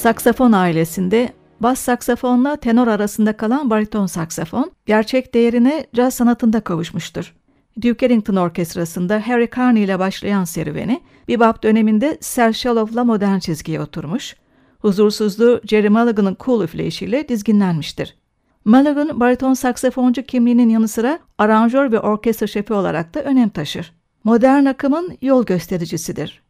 Saksafon ailesinde bas saksafonla tenor arasında kalan bariton saksafon gerçek değerine caz sanatında kavuşmuştur. Duke Ellington Orkestrası'nda Harry Carney ile başlayan serüveni, bebop döneminde Sel Shalow'la modern çizgiye oturmuş, huzursuzluğu Jerry Mulligan'ın cool üfleyişiyle dizginlenmiştir. Mulligan, bariton saksafoncu kimliğinin yanı sıra aranjör ve orkestra şefi olarak da önem taşır. Modern akımın yol göstericisidir.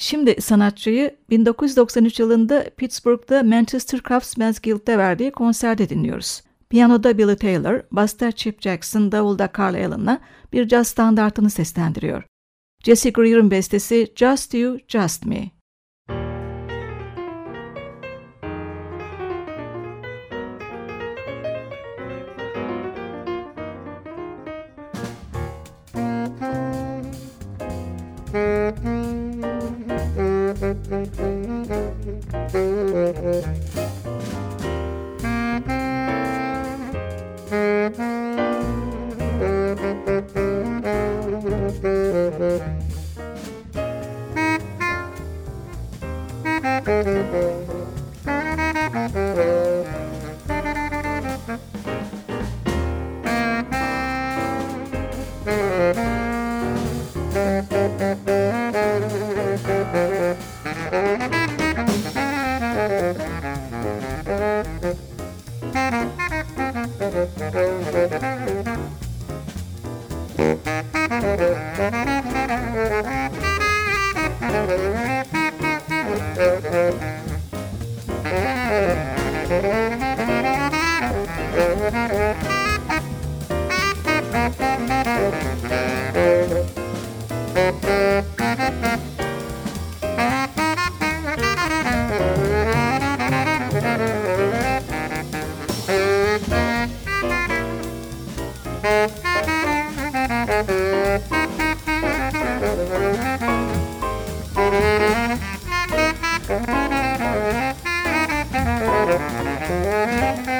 Şimdi sanatçıyı 1993 yılında Pittsburgh'da Manchester Craftsman's Guild'de verdiği konserde dinliyoruz. Piyanoda Billy Taylor, basta Chip Jackson, davulda Carl Allen'la bir caz standartını seslendiriyor. Jesse Greer'ın bestesi Just You, Just Me. Música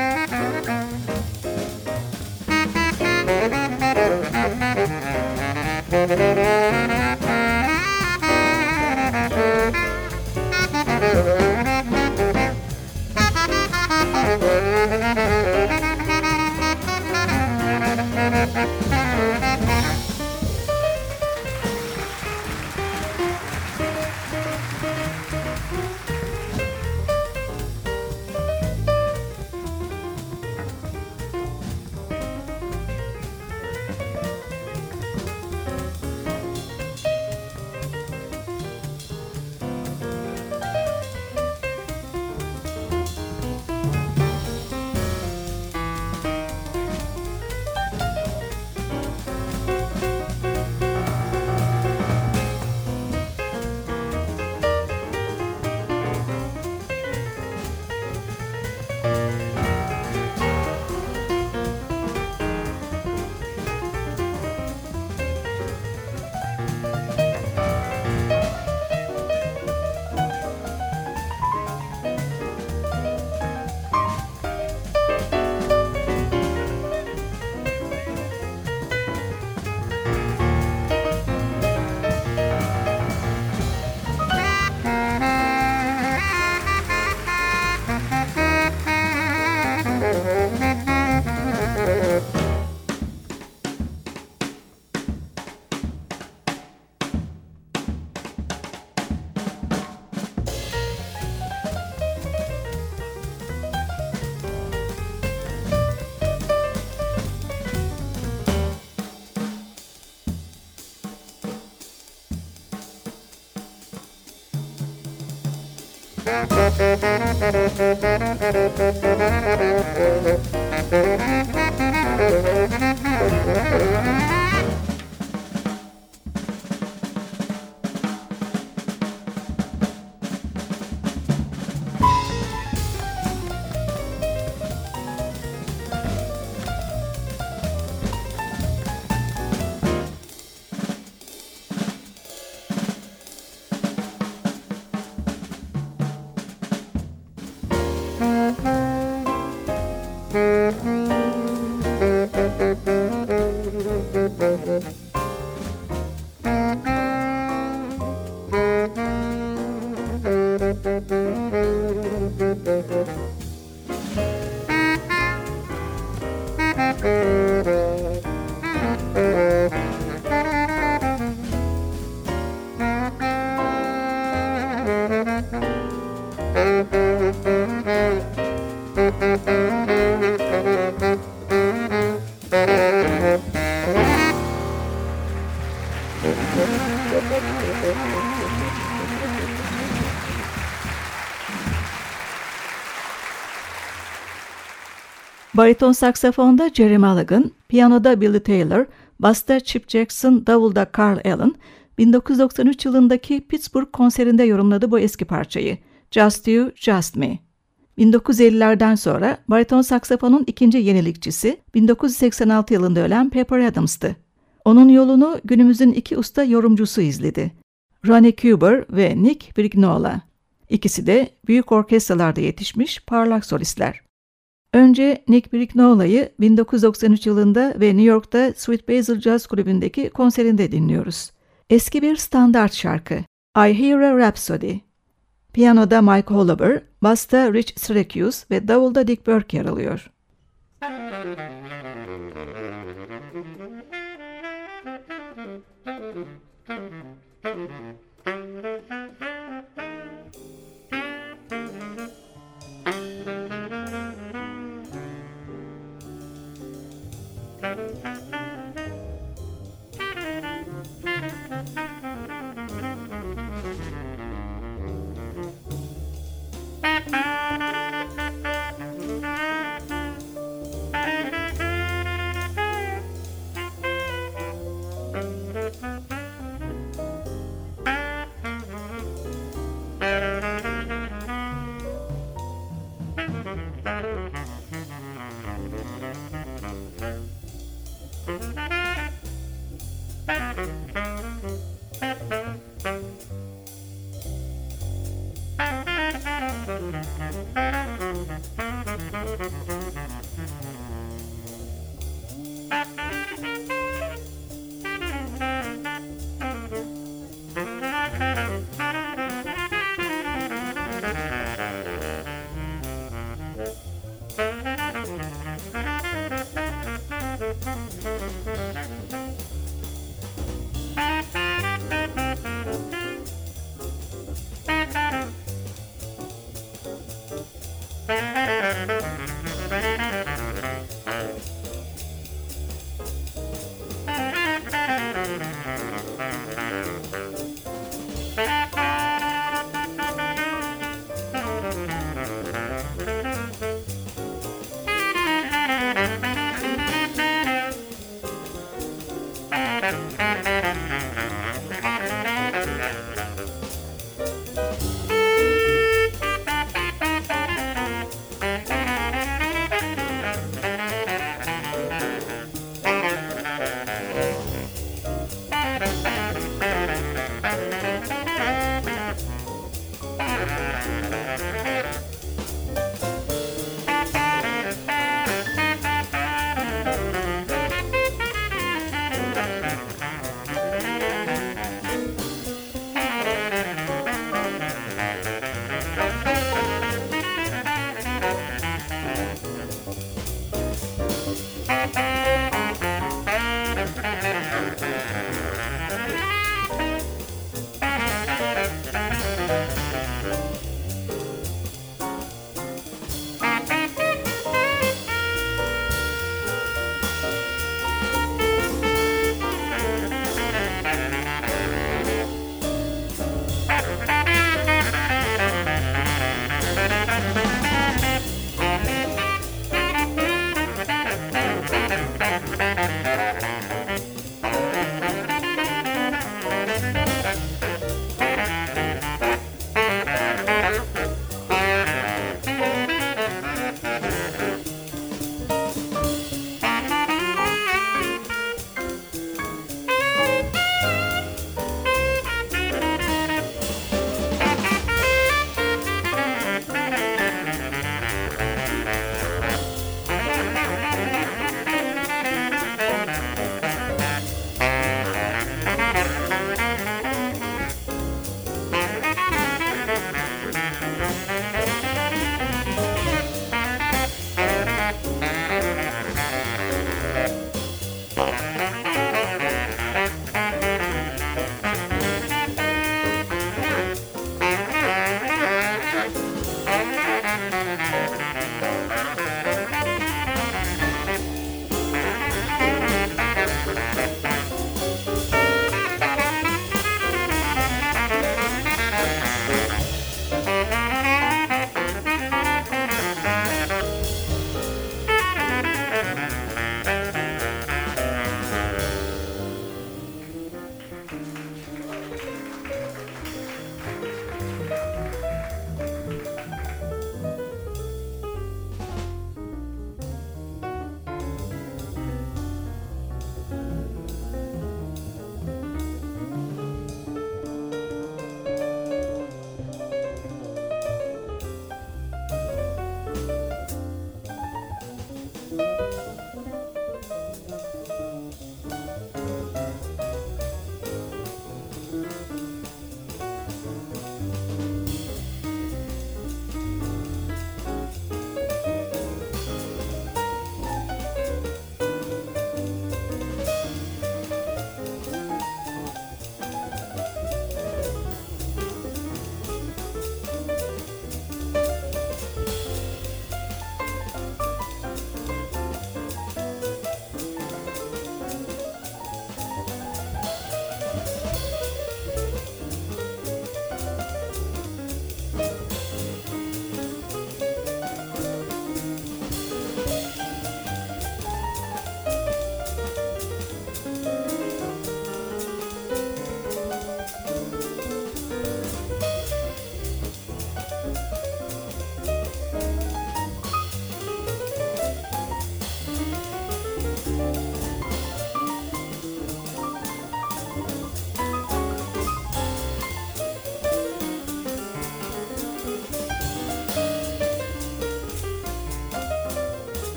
Thank you. Bariton saksafonda Jerry Mulligan, piyanoda Billy Taylor, basta Chip Jackson, davulda Carl Allen, 1993 yılındaki Pittsburgh konserinde yorumladı bu eski parçayı. Just You, Just Me. 1950'lerden sonra bariton saksafonun ikinci yenilikçisi 1986 yılında ölen Pepper Adams'tı. Onun yolunu günümüzün iki usta yorumcusu izledi. Ronnie Cuber ve Nick Brignola. İkisi de büyük orkestralarda yetişmiş parlak solistler. Önce Nick Brignolo'yu 1993 yılında ve New York'ta Sweet Basil Jazz Kulübü'ndeki konserinde dinliyoruz. Eski bir standart şarkı I Hear a Rhapsody. Piyanoda Mike Holober, basta Rich Syracuse ve davulda Dick Burke yer alıyor. Thank you.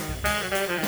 Bye.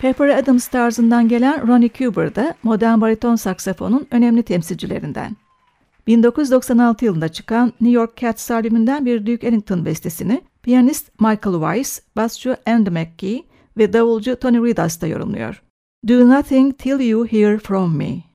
Pepper Adams tarzından gelen Ronnie Cuber da modern bariton saksafonun önemli temsilcilerinden. 1996 yılında çıkan New York Cats albümünden bir Duke Ellington bestesini piyanist Michael Weiss, basçı Andy McGee ve davulcu Tony Ridas da yorumluyor. Do Nothing Till You Hear From Me.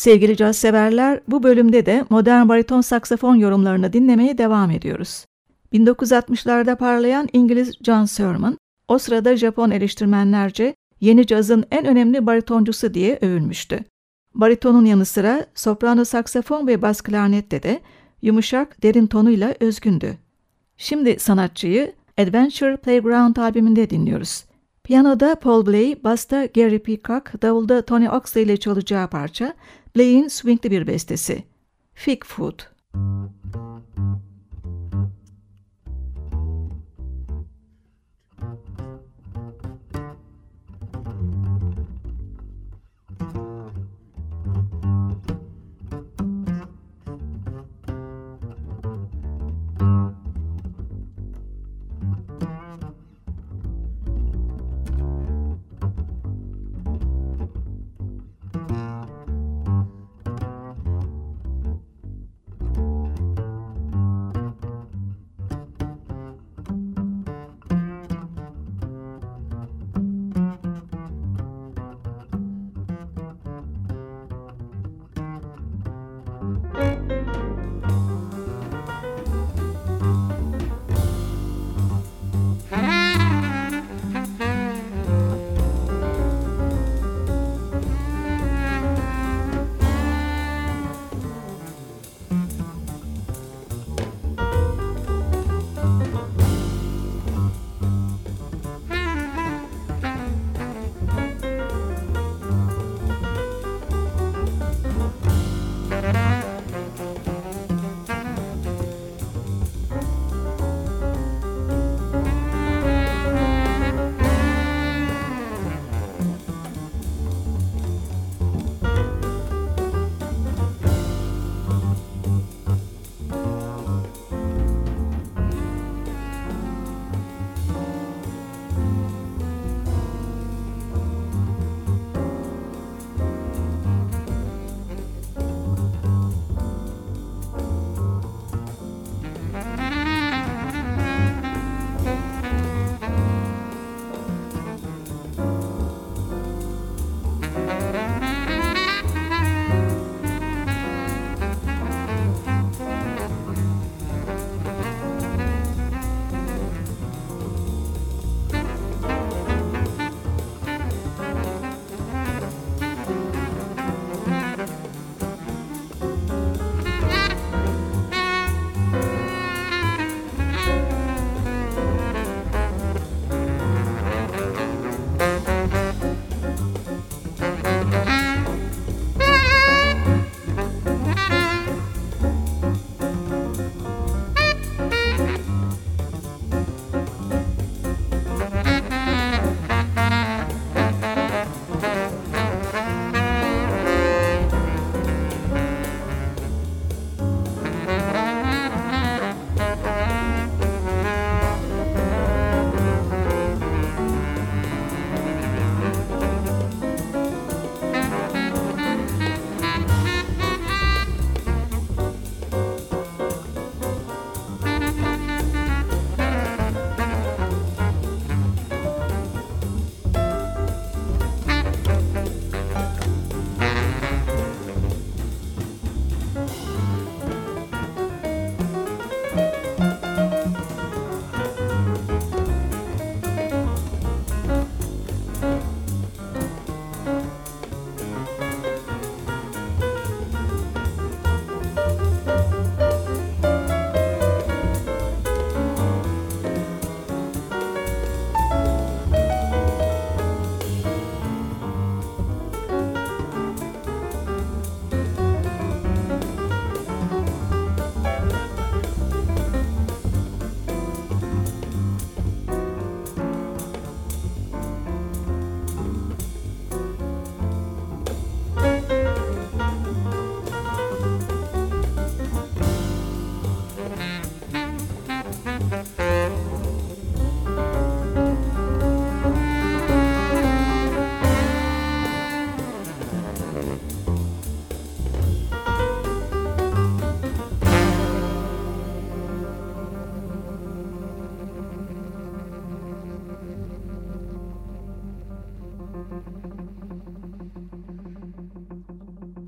Sevgili caz severler, bu bölümde de modern bariton saksafon yorumlarını dinlemeye devam ediyoruz. 1960'larda parlayan İngiliz John Sermon, o sırada Japon eleştirmenlerce yeni cazın en önemli baritoncusu diye övülmüştü. Baritonun yanı sıra soprano saksafon ve bas klarnette de yumuşak, derin tonuyla özgündü. Şimdi sanatçıyı Adventure Playground albümünde dinliyoruz. Piyanoda Paul Bley, basta Gary Peacock, davulda Tony Oxley ile çalacağı parça Bley'in swingli bir bestesi. Fig Food.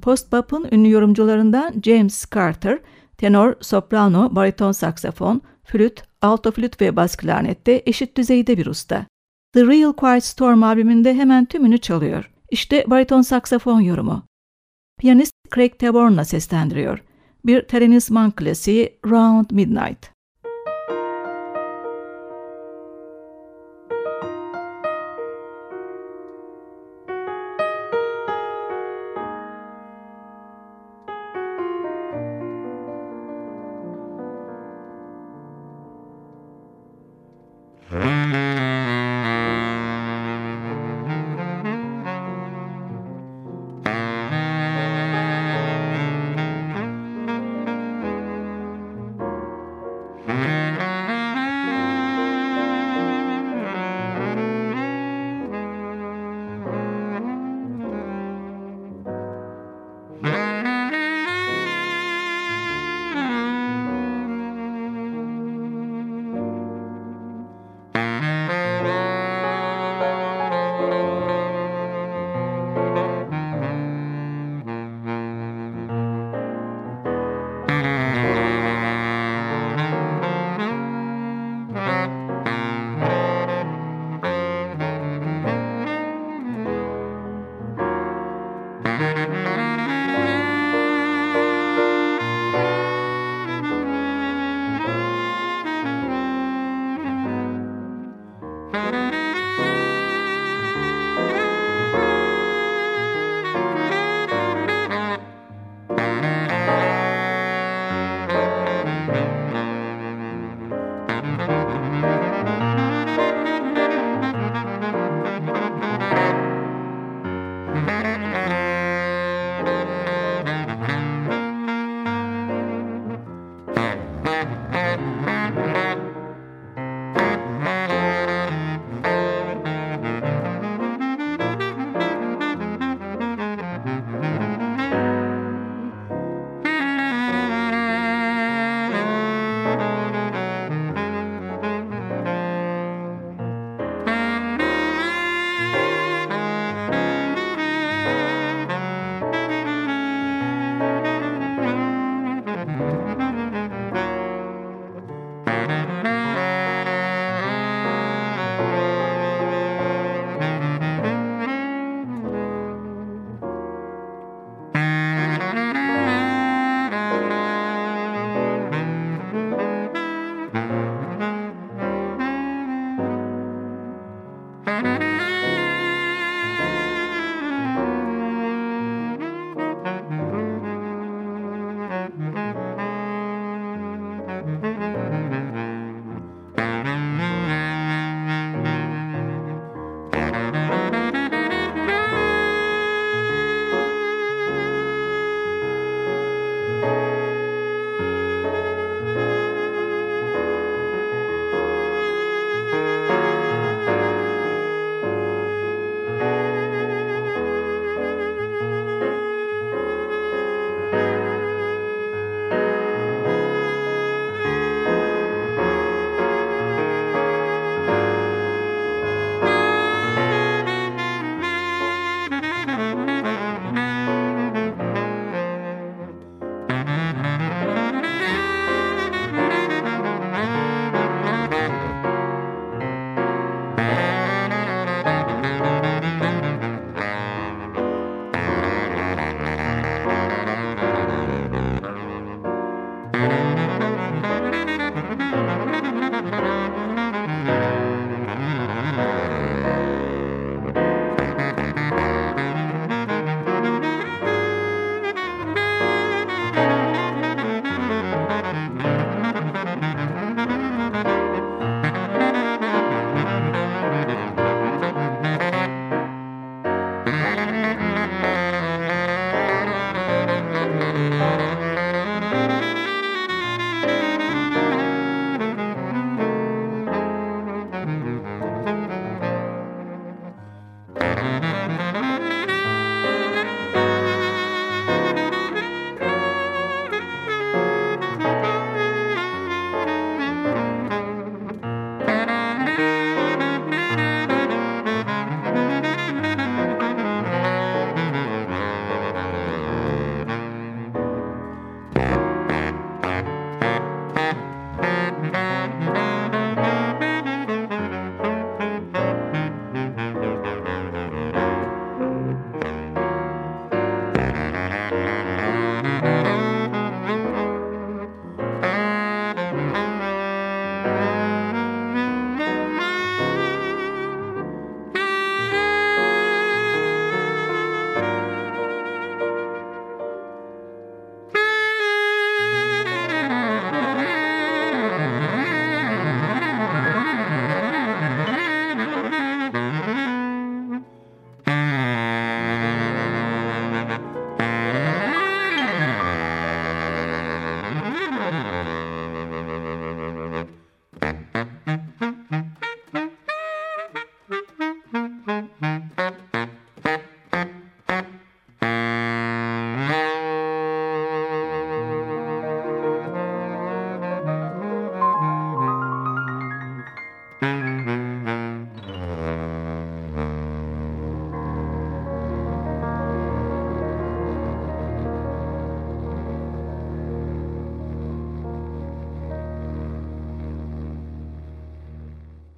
Post-bop'un ünlü yorumcularından James Carter, tenor, soprano, bariton saksafon, flüt, alto flüt ve bas klarnette eşit düzeyde bir usta. The Real Quiet Storm albümünde hemen tümünü çalıyor. İşte bariton saksafon yorumu. Piyanist Craig Taborn'la seslendiriyor. Bir Terence Mann klasiği Round Midnight.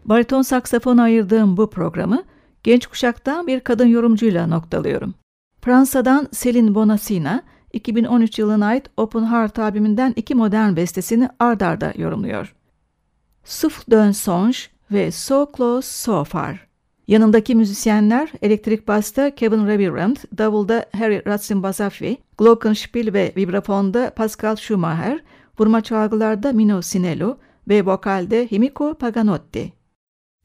Bariton saksafona ayırdığım bu programı genç kuşaktan bir kadın yorumcuyla noktalıyorum. Fransa'dan Céline Bonassina, 2013 yılına ait Open Heart albümünden iki modern bestesini ard arda yorumluyor. Souffle d'un songe ve So Close So Far. Yanındaki müzisyenler elektrik basta Kevin Revirand, davulda Harry Ratzinbasafi, glockenspiel ve vibrafonda Pascal Schumacher, vurma çalgılarda Mino Sinello ve vokalde Himiko Paganotti.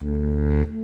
Mm-hmm.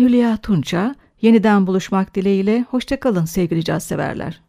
Hülya Tunça. Yeniden buluşmak dileğiyle. Hoşçakalın sevgili caz severler.